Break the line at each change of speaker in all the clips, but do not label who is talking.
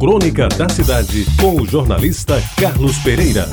Crônica da Cidade, com o jornalista Carlos Pereira.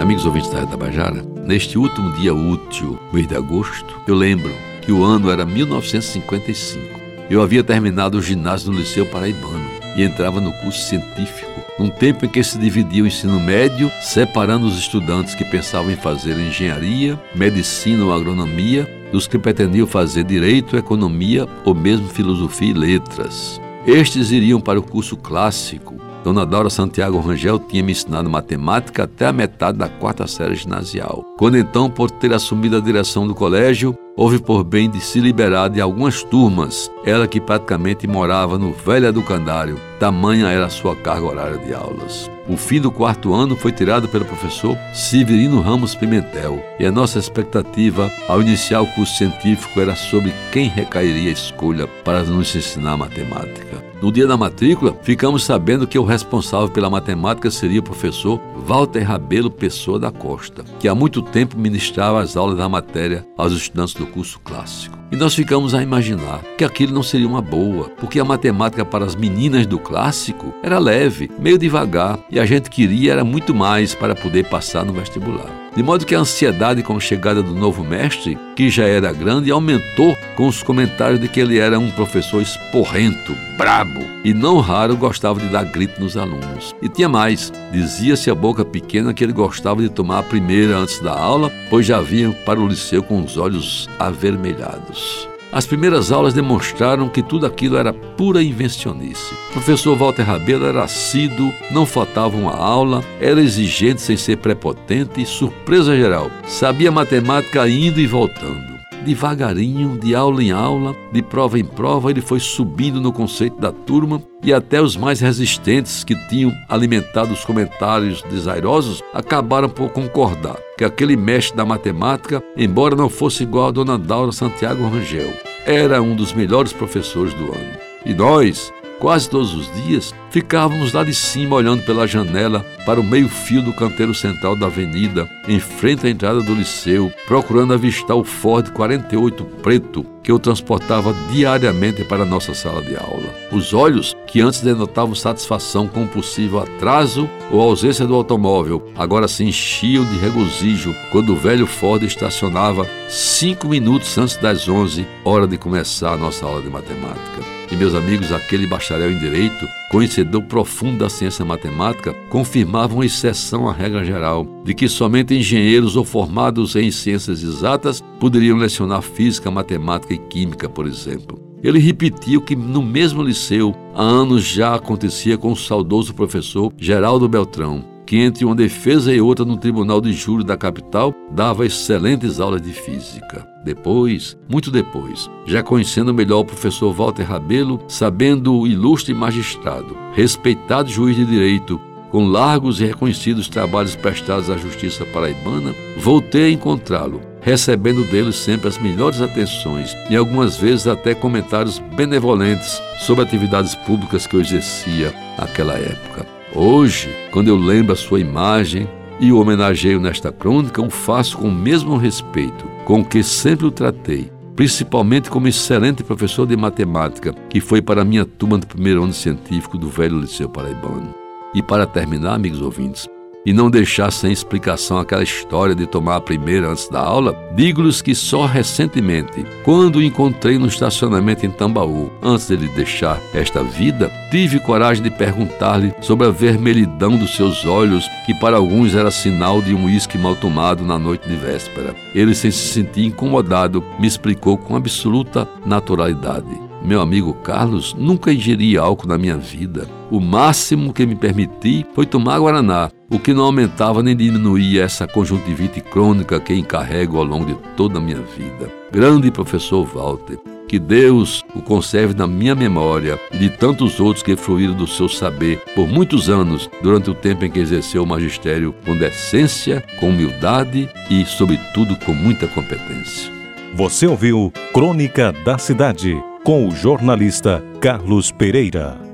Amigos ouvintes da Tabajara, neste último dia útil, mês de agosto, eu lembro que o ano era 1955. Eu havia terminado o ginásio no Liceu Paraibano e entrava no curso científico, num tempo em que se dividia o ensino médio, separando os estudantes que pensavam em fazer engenharia, medicina ou agronomia dos que pretendiam fazer direito, economia ou mesmo filosofia e letras. Estes iriam para o curso clássico. Dona Dora Santiago Rangel tinha me ensinado matemática até a metade da quarta série ginasial. Quando então, por ter assumido a direção do colégio, houve por bem de se liberar de algumas turmas, ela que praticamente morava no velho educandário, tamanha era a sua carga horária de aulas. O fim do quarto ano foi tirado pelo professor Severino Ramos Pimentel, e a nossa expectativa ao iniciar o curso científico era sobre quem recairia a escolha para nos ensinar matemática. No dia da matrícula, ficamos sabendo que o responsável pela matemática seria o professor Walter Rabelo Pessoa da Costa, que há muito tempo ministrava as aulas da matéria aos estudantes do curso clássico. E nós ficamos a imaginar que aquilo não seria uma boa, porque a matemática para as meninas do clássico era leve, meio devagar, e a gente queria era muito mais para poder passar no vestibular. De modo que a ansiedade com a chegada do novo mestre, que já era grande, aumentou com os comentários de que ele era um professor esporrento, brabo e não raro gostava de dar grito nos alunos. E tinha mais, dizia-se a boca pequena que ele gostava de tomar a primeira antes da aula, pois já vinha para o liceu com os olhos avermelhados. As primeiras aulas demonstraram que tudo aquilo era pura invencionice. O professor Walter Rabelo era assíduo, não faltava uma aula, era exigente sem ser prepotente e, surpresa geral, sabia matemática indo e voltando devagarinho, de aula em aula, de prova em prova, ele foi subindo no conceito da turma e até os mais resistentes que tinham alimentado os comentários desairosos acabaram por concordar que aquele mestre da matemática, embora não fosse igual a Dona Daura Santiago Rangel, era um dos melhores professores do ano. E nós, Quase todos os dias, ficávamos lá de cima olhando pela janela para o meio-fio do canteiro central da avenida, em frente à entrada do liceu, procurando avistar o Ford 48 preto que eu transportava diariamente para a nossa sala de aula. Os olhos, que antes denotavam satisfação com o possível atraso ou ausência do automóvel, agora se enchiam de regozijo quando o velho Ford estacionava cinco minutos antes das onze, hora de começar a nossa aula de matemática. E meus amigos, aquele bacharel em direito, conhecedor profundo da ciência matemática, confirmava uma exceção à regra geral de que somente engenheiros ou formados em ciências exatas poderiam lecionar física, matemática e química, por exemplo. Ele repetiu que no mesmo liceu há anos já acontecia com o saudoso professor Geraldo Beltrão, que entre uma defesa e outra no Tribunal de Júri da capital dava excelentes aulas de física. Depois, muito depois, já conhecendo melhor o professor Walter Rabelo, sabendo o ilustre magistrado, respeitado juiz de direito, com largos e reconhecidos trabalhos prestados à justiça paraibana, voltei a encontrá-lo, recebendo dele sempre as melhores atenções e algumas vezes até comentários benevolentes sobre atividades públicas que eu exercia naquela época. Hoje, quando eu lembro a sua imagem e o homenageio nesta crônica, o faço com o mesmo respeito com que sempre o tratei, principalmente como excelente professor de matemática, que foi para a minha turma do primeiro ano científico do velho Liceu Paraibano. E para terminar, amigos ouvintes, e não deixar sem explicação aquela história de tomar a primeira antes da aula, digo-lhes que só recentemente, quando o encontrei no estacionamento em Tambaú, antes de ele deixar esta vida, tive coragem de perguntar-lhe sobre a vermelhidão dos seus olhos, que para alguns era sinal de um uísque mal tomado na noite de véspera. Ele, sem se sentir incomodado, me explicou com absoluta naturalidade. Meu amigo Carlos, nunca ingeri álcool na minha vida. O máximo que me permiti foi tomar guaraná, o que não aumentava nem diminuía essa conjuntivite crônica que encarrego ao longo de toda a minha vida. Grande professor Walter, que Deus o conserve na minha memória e de tantos outros que fluíram do seu saber por muitos anos durante o tempo em que exerceu o magistério com decência, com humildade e, sobretudo, com muita competência.
Você ouviu Crônica da Cidade com o jornalista Carlos Pereira.